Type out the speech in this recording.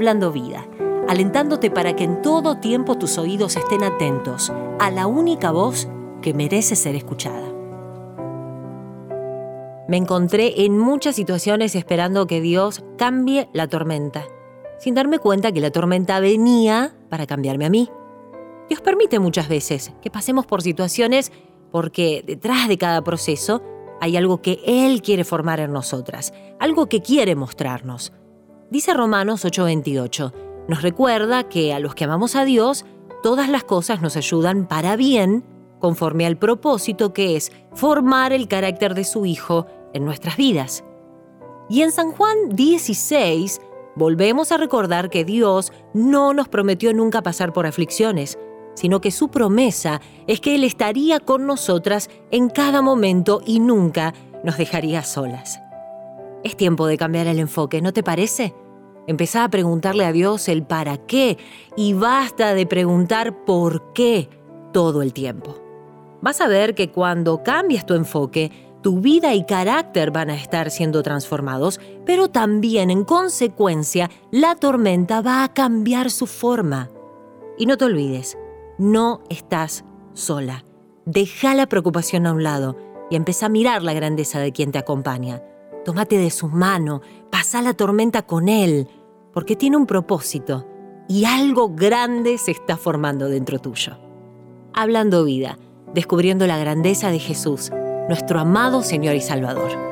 Hablando Vida, alentándote para que en todo tiempo tus oídos estén atentos a la única voz que merece ser escuchada. Me encontré en muchas situaciones esperando que Dios cambie la tormenta, sin darme cuenta que la tormenta venía para cambiarme a mí. Dios permite muchas veces que pasemos por situaciones porque detrás de cada proceso hay algo que Él quiere formar en nosotras, algo que quiere mostrarnos. Dice Romanos 8:28, nos recuerda que a los que amamos a Dios, todas las cosas nos ayudan para bien, conforme al propósito que es formar el carácter de su Hijo en nuestras vidas. Y en San Juan 16 volvemos a recordar que Dios no nos prometió nunca pasar por aflicciones, sino que su promesa es que Él estaría con nosotras en cada momento y nunca nos dejaría solas. Es tiempo de cambiar el enfoque, ¿no te parece? Empezá a preguntarle a Dios el para qué y basta de preguntar por qué todo el tiempo. Vas a ver que cuando cambias tu enfoque, tu vida y carácter van a estar siendo transformados, pero también en consecuencia la tormenta va a cambiar su forma. Y no te olvides, no estás sola. Deja la preocupación a un lado y empieza a mirar la grandeza de quien te acompaña. Tómate de su mano, pasa la tormenta con él, porque tiene un propósito y algo grande se está formando dentro tuyo. Hablando vida, descubriendo la grandeza de Jesús, nuestro amado Señor y Salvador.